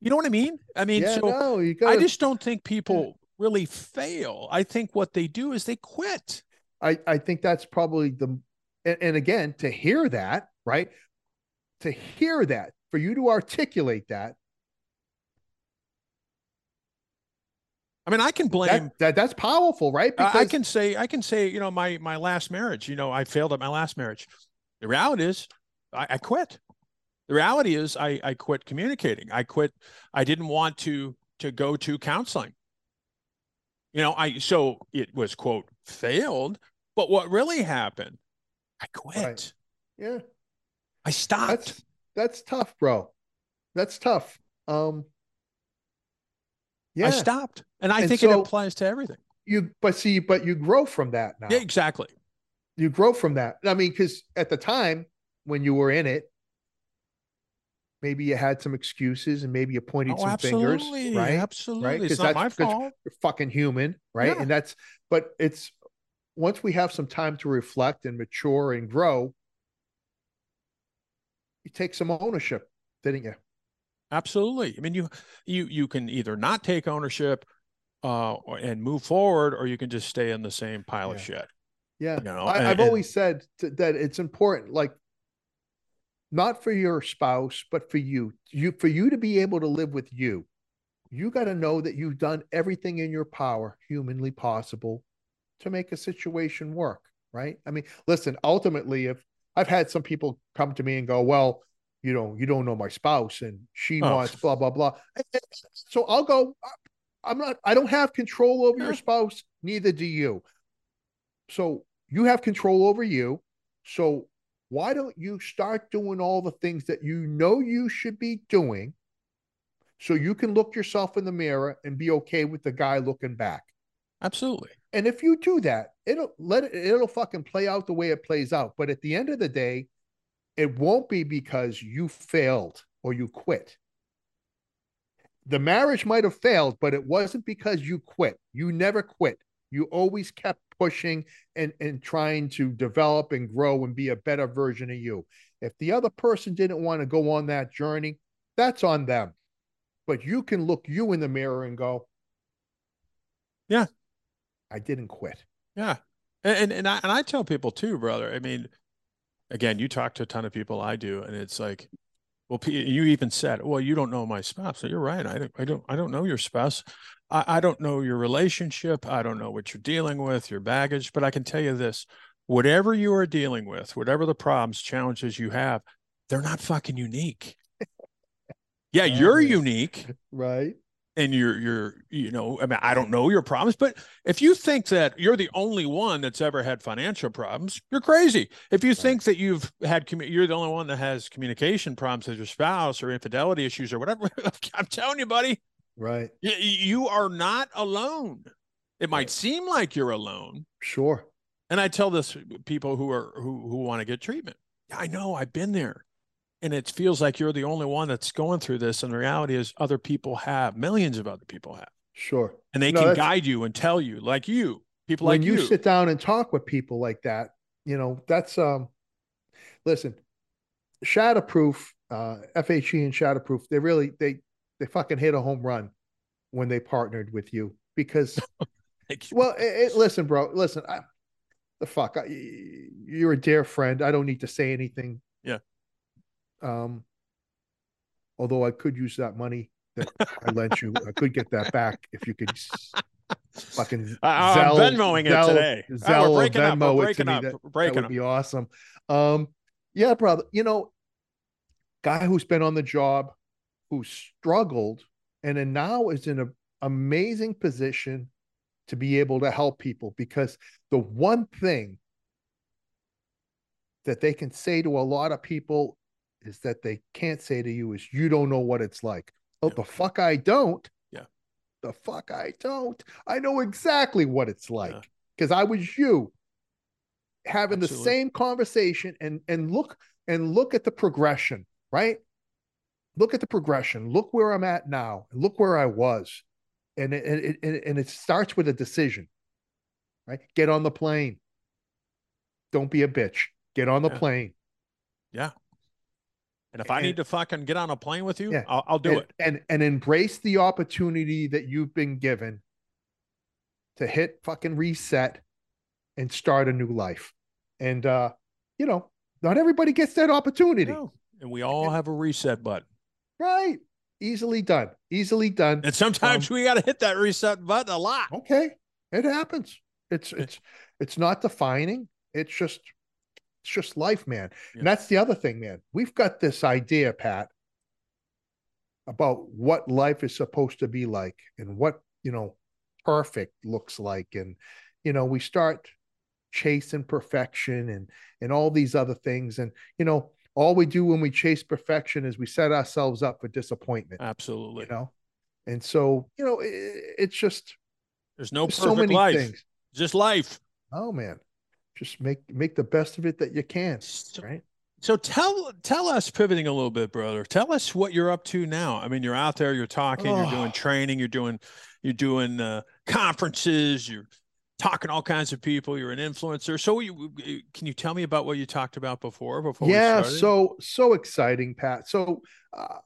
you know what I mean? I mean, yeah so no you I just don't think people really fail. I think what they do is they quit. I, I think that's probably the and, and again to hear that right to hear that for you to articulate that I mean, I can blame. that, that that's powerful right I I can say, I can say, you know, my my last marriage, you know, I failed at my last marriage. The reality is, I, I quit. The reality is, I I quit communicating. I quit. I didn't want to to go to counseling. You know, I so it was quote failed, but what really happened? I quit. Right. yeah I stopped. that's that's tough bro that's tough um yeah I stopped, and I And think it applies to everything. you but see but you grow from that now Yeah, exactly. you grow from that i mean because at the time when you were in it maybe you had some excuses and maybe you pointed Oh, some fingers right? absolutely, right absolutely. It's not that's- my fault. you're fucking human, right? Yeah. And that's but it's once we have some time to reflect and mature and grow, you take some ownership, didn't you? Absolutely. I mean, you you you can either not take ownership uh, and move forward, or you can just stay in the same pile Yeah. of shit. Yeah. You know, I, I've and- always said to, that it's important, like not for your spouse, but for you. You for you to be able to live with you, you got to know that you've done everything in your power, humanly possible, to make a situation work. Right? I mean, listen. Ultimately, if I've had some people come to me and go, "Well, you know, you don't know my spouse, and she Oh. wants blah blah blah," so I'll go. I'm not. I don't have control over your spouse. Neither do you. So you have control over you. So why don't you start doing all the things that you know you should be doing so you can look yourself in the mirror and be okay with the guy looking back? Absolutely. And if you do that, it'll let it it'll fucking play out the way it plays out. But at the end of the day, it won't be because you failed or you quit. The marriage might have failed, but it wasn't because you quit. You never quit. You always kept pushing and, and trying to develop and grow and be a better version of you. If the other person didn't want to go on that journey, that's on them. But you can look you in the mirror and go, Yeah. I didn't quit. Yeah. And and, and I and I tell people too, brother. I mean, again, you talk to a ton of people. I do, and it's like, well, you even said, well, you don't know my spouse. So you're right. I don't. I don't. I don't know your spouse. I, I don't know your relationship. I don't know what you're dealing with, your baggage. But I can tell you this: whatever you are dealing with, whatever the problems, challenges you have, they're not fucking unique. Yeah, you're unique Right. And you're you're you know i mean i don't know your problems but if you think that you're the only one that's ever had financial problems you're crazy. If you think that you've had you're the only one that has communication problems with your spouse or infidelity issues or whatever i'm telling you buddy. Right. you, you are not alone. It might Right. seem like you're alone. Sure. and i tell this people who are who who want to get treatment. I know i've been there and it feels like you're the only one that's going through this and the reality is other people have millions of other people have Sure. and they No, can guide you and tell you like you people when like you, you, sit down and talk with people like that, you know, that's um listen, Shatterproof, uh FHE and Shatterproof, they really they they fucking hit a home run when they partnered with you because Like, well, it, it- listen, bro, listen, I, the fuck, I, you're a dear friend. I don't need to say anything. Yeah. Um, although I could use that money that I lent you, I could get that back if you could fucking I- I'm Zelle- Venmoing it today. Zelle we're breaking up. Venmo We're it to breaking me. up. That- That would up. be awesome. Um, yeah, brother. You know, guy who's been on the job, who struggled, and then now is in an amazing position to be able to help people because the one thing that they can say to a lot of people is that they can't say to you is you don't know what it's like. Oh, Yeah. the fuck I don't. Yeah. The fuck I don't. I know exactly what it's like because I was you having Absolutely. the same conversation and and look and look at the progression, right? Look at the progression. Look where I'm at now. Look where I was. And it, and it, and it- starts with a decision, right? Get on the plane. Don't be a bitch. Get on the plane. Yeah. plane. And if I need to fucking get on a plane with you, Yeah. I'll, I'll do and, it. and and embrace the opportunity that you've been given to hit fucking reset and start a new life. And uh, you know, not everybody gets that opportunity. No. And we all have a reset button. Right. Easily done. Easily done. And sometimes we got to hit that reset button a lot. Okay. It happens. It's it's it's not defining. It's just it's just life, man. Yeah. And that's the other thing, man. We've got this idea, Pat, about what life is supposed to be like and what, you know, perfect looks like. And, you know, we start chasing perfection and and all these other things. And, you know, all we do when we chase perfection is we set ourselves up for disappointment, Absolutely. you know. And so, you know, it, it's just There's no there's perfect so many life. things. Just life. Oh man, just make make the best of it that you can, So, right? so tell tell us pivoting a little bit, brother. Tell us what you're up to now. I mean, you're out there, you're talking, you're doing Oh. training, you're doing you're doing uh, conferences, you're talking to all kinds of people. You're an influencer. So, you, can you tell me about what you talked about before? Before yeah, so so exciting, Pat. So, uh,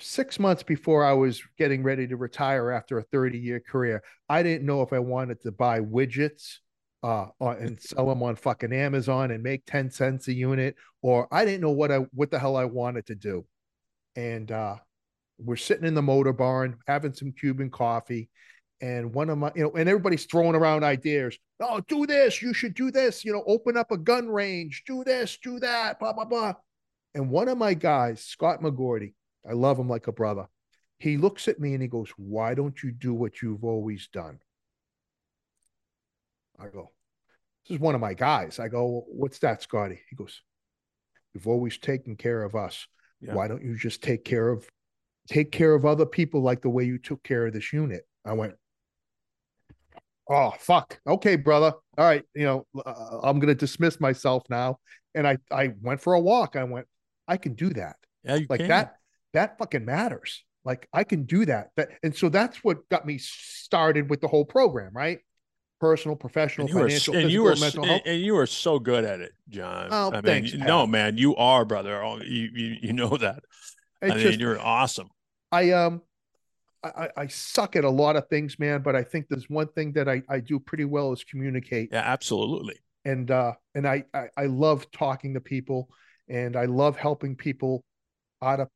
six months before I was getting ready to retire after a 30 year career, I didn't know if I wanted to buy widgets uh, and sell them on fucking Amazon and make 10 cents a unit, or I didn't know what I what the hell I wanted to do. And uh, we're sitting in the motor barn having some Cuban coffee. And one of my, you know, and everybody's throwing around ideas. Oh, do this. You should do this. You know, open up a gun range. Do this. Do that. Blah blah blah. And one of my guys, Scott McGordy, I love him like a brother. He looks at me and he goes, Why don't you do what you've always done? I go, This is one of my guys. I go, What's that, Scotty? He goes, You've always taken care of us. Yeah. Why don't you just take care of take care of other people like the way you took care of this unit? I went, Oh fuck. Okay, brother. All right, you know, uh, I'm gonna dismiss myself now. And I I went for a walk. I went, I can do that. Yeah, you like can. that that fucking matters. Like I can do that. That and so that's what got me started with the whole program, right? Personal, professional, and financial, and you were, mental health. And you are so good at it, John. Oh, I thanks, mean, Pat. no, man, you are, brother. Oh, you, you, you know that. It's I mean, just, you're awesome. I um I, I suck at a lot of things, man, but I think there's one thing that I, I do pretty well is communicate. Yeah, absolutely. And uh and I, I I love talking to people and I love helping people out of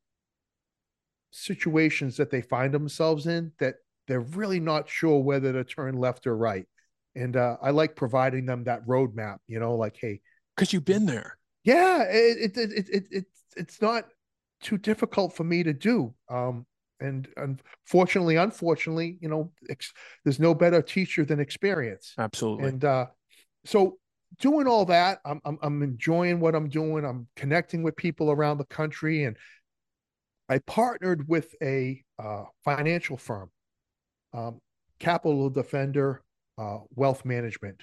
situations that they find themselves in that they're really not sure whether to turn left or right. And uh, I like providing them that roadmap, you know, like, hey, because you've been there. Yeah, it, it, it, it, it, it's not too difficult for me to do. Um, and unfortunately, unfortunately, you know, ex- there's no better teacher than experience. Absolutely. And uh, so doing all that, I'm, I'm, I'm enjoying what I'm doing. I'm connecting with people around the country and I partnered with a uh, financial firm, um, Capital Defender uh, Wealth Management,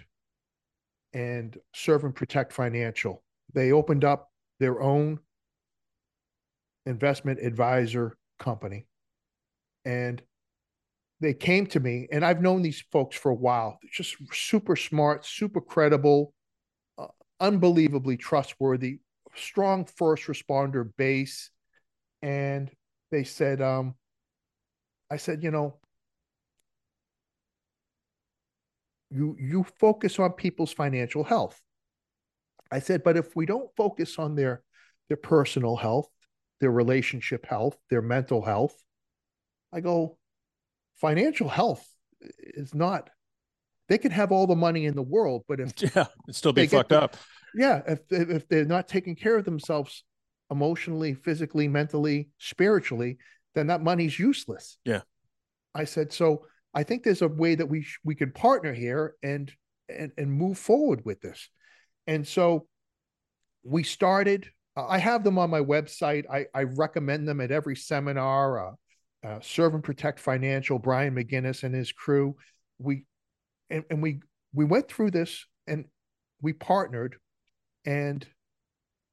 and Serve and Protect Financial. They opened up their own investment advisor company. And they came to me, and I've known these folks for a while. They're just super smart, super credible, uh, unbelievably trustworthy, strong first responder base and they said, um, I said, you know, you you focus on people's financial health. I said, but if we don't focus on their their personal health, their relationship health, their mental health, I go, financial health is not. They can have all the money in the world, but if yeah, still be fucked up. Yeah, if if they're not taking care of themselves emotionally, physically, mentally, spiritually, then that money's useless. Yeah. I said, so I think there's a way that we sh- we could partner here and and and move forward with this. And so we started. Uh, I have them on my website. I I recommend them at every seminar. Uh, uh, Serve and Protect Financial, Brian McGinnis and his crew. We and, and we we went through this and we partnered and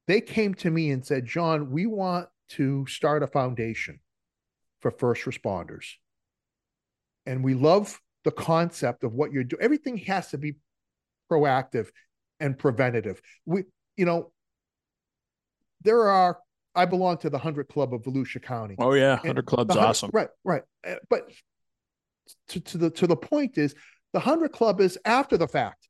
they came to me and said, John, we want to start a foundation for first responders. And we love the concept of what you're doing. Everything has to be proactive and preventative. We, you know, there are, I belong to the 100 Club of Volusia County. Oh, yeah. 100 Club's 100, awesome. Right, right. Uh, but to, to, the, to the point is, the 100 Club is after the fact.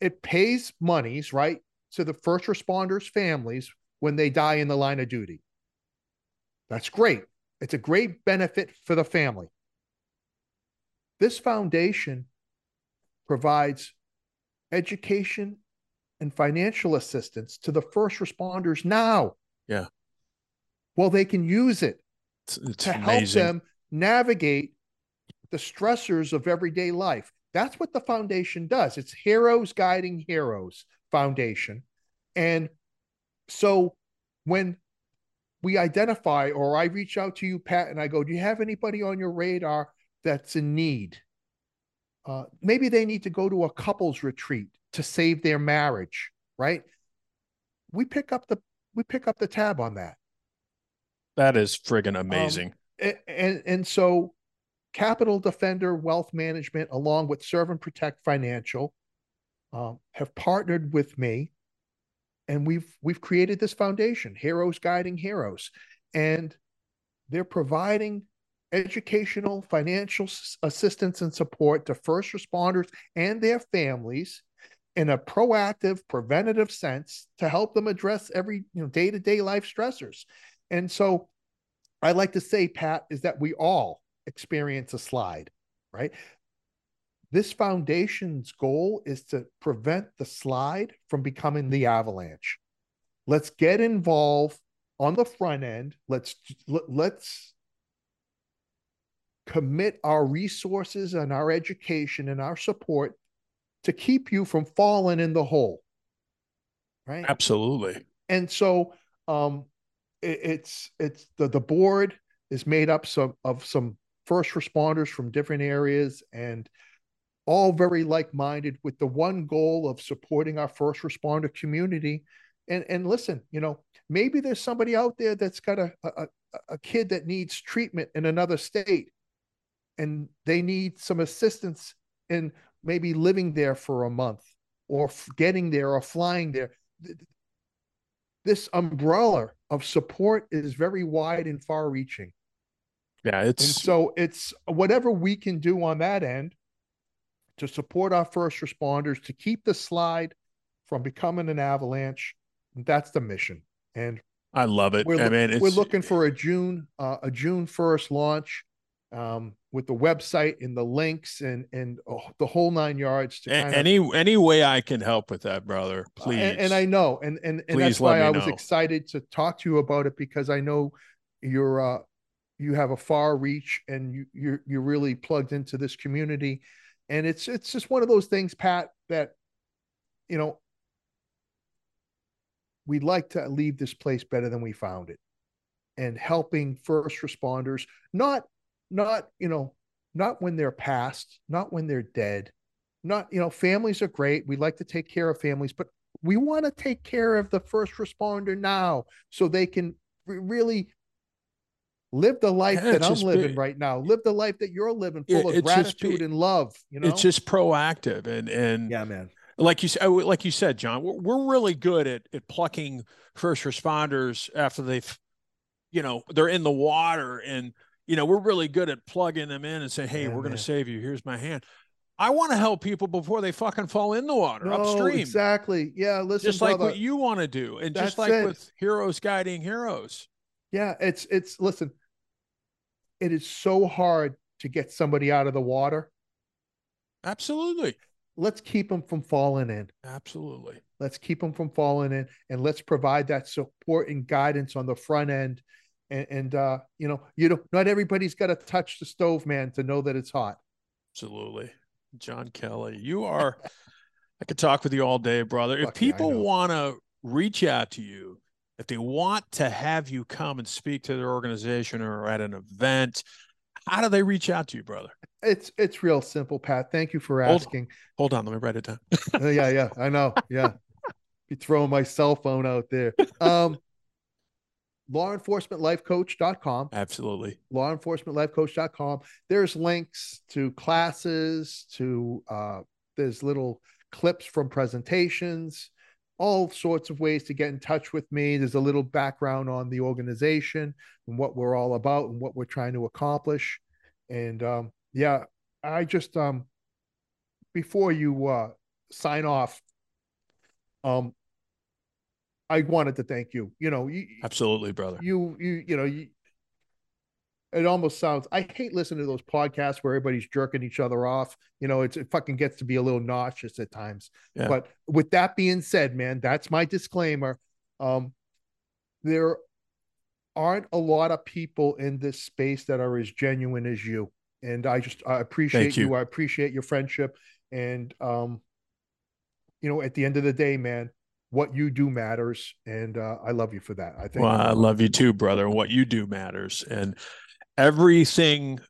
It pays monies, right? To the first responders' families when they die in the line of duty. That's great. It's a great benefit for the family. This foundation provides education and financial assistance to the first responders now. Yeah. Well, they can use it it's, it's to amazing. help them navigate the stressors of everyday life. That's what the foundation does. It's heroes guiding heroes foundation. And so when we identify, or I reach out to you, Pat, and I go, Do you have anybody on your radar that's in need? Uh, maybe they need to go to a couples retreat to save their marriage, right? We pick up the we pick up the tab on that. That is friggin' amazing. Um, and, and and so Capital Defender Wealth Management, along with Serve and Protect Financial, uh, have partnered with me, and we've we've created this foundation, Heroes Guiding Heroes, and they're providing educational, financial assistance and support to first responders and their families in a proactive, preventative sense to help them address every you know day-to-day life stressors. And so I like to say, Pat, is that we all experience a slide, right? This foundation's goal is to prevent the slide from becoming the avalanche. Let's get involved on the front end. Let's let's commit our resources and our education and our support to keep you from falling in the hole. Right? Absolutely. And so um it, it's it's the the board is made up some of some first responders from different areas and all very like-minded with the one goal of supporting our first responder community. And and listen you know maybe there's somebody out there that's got a a, a kid that needs treatment in another state and they need some assistance in maybe living there for a month or getting there or flying there. This umbrella of support is very wide and far reaching yeah it's and so it's whatever we can do on that end to support our first responders to keep the slide from becoming an avalanche. That's the mission. And i love it. we're, i mean we're looking for a june uh, a june 1st launch um, with the website and the links and and oh, the whole nine yards to any of, any way I can help with that, brother, please. Uh, and, and, I know, and and, and that's why I was excited to talk to you about it because I know you're uh, you have a far reach and you you're you're really plugged into this community, and it's it's just one of those things, Pat, that you know we'd like to leave this place better than we found it. And helping first responders not not you know not when they're past not when they're dead. Not you know families are great. We like to take care of families but we want to take care of the first responder now so they can really live the life yeah, that I'm living be, right now. Live the life that you're living, full of gratitude be, and love. You know, it's just proactive and and yeah, man. Like you said, oh, like you said, John, we're, we're really good at at plucking first responders after they've, you know, they're in the water and you know, we're really good at plugging them in and saying, "Hey, yeah, we're going to save you. Here's my hand." I want to help people before they fucking fall in the water no, upstream. Exactly. Yeah. Listen, just like what you want to do, and just like it. with heroes guiding heroes. Yeah. It's it's listen. It is so hard to get somebody out of the water. Absolutely. Let's keep them from falling in. Absolutely. Let's keep them from falling in, and let's provide that support and guidance on the front end and, and uh, you know, you know, not everybody's got to touch the stove, man, to know that it's hot. Absolutely, John Kelly, you are. I could talk with you all day, brother. Fuck if people yeah, want to reach out to you, if they want to have you come and speak to their organization or at an event, how do they reach out to you, brother? It's it's real simple, Pat. Thank you for asking. Hold, hold on, let me write it down. uh, yeah, yeah, I know. Yeah, be throwing my cell phone out there. Um, lawenforcementlifecoach.com. Absolutely. Lawenforcementlifecoach.com. There's links to classes, to uh, there's little clips from presentations, all sorts of ways to get in touch with me. There's a little background on the organization and what we're all about and what we're trying to accomplish. And um, yeah, I just um before you uh sign off, um, I wanted to thank you. You know, you, absolutely, brother. You, you, you know, you, it almost sounds. I hate listening to those podcasts where everybody's jerking each other off. You know, it's it fucking gets to be a little nauseous at times. Yeah. But with that being said, man, that's my disclaimer. Um, there aren't a lot of people in this space that are as genuine as you, and I just I appreciate you. you. I appreciate your friendship, and um, you know, at the end of the day, man, what you do matters, and uh, I love you for that. I think. Well, I love you too, brother. What you do matters, and everything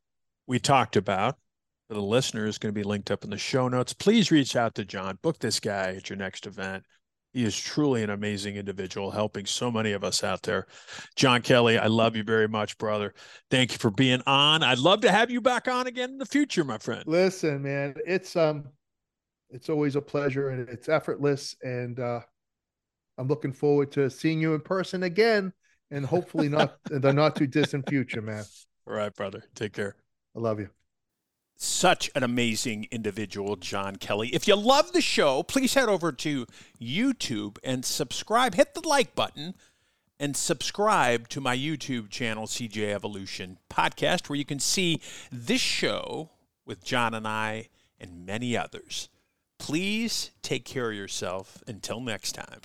we talked about for the listener is going to be linked up in the show notes. Please reach out to John. Book this guy at your next event. He is truly an amazing individual, helping so many of us out there. John Kelly, I love you very much, brother. Thank you for being on. I'd love to have you back on again in the future, my friend. Listen, man, it's um, it's always a pleasure and it's effortless, and uh, I'm looking forward to seeing you in person again, and hopefully not in the not too distant future, man. All right, brother. Take care. I love you such an amazing individual, John Kelly. If you love the show, please head over to YouTube and subscribe. Hit the like button and subscribe to my YouTube channel, CJ Evolution Podcast, where you can see this show with John and I and many others. Please take care of yourself. Until next time.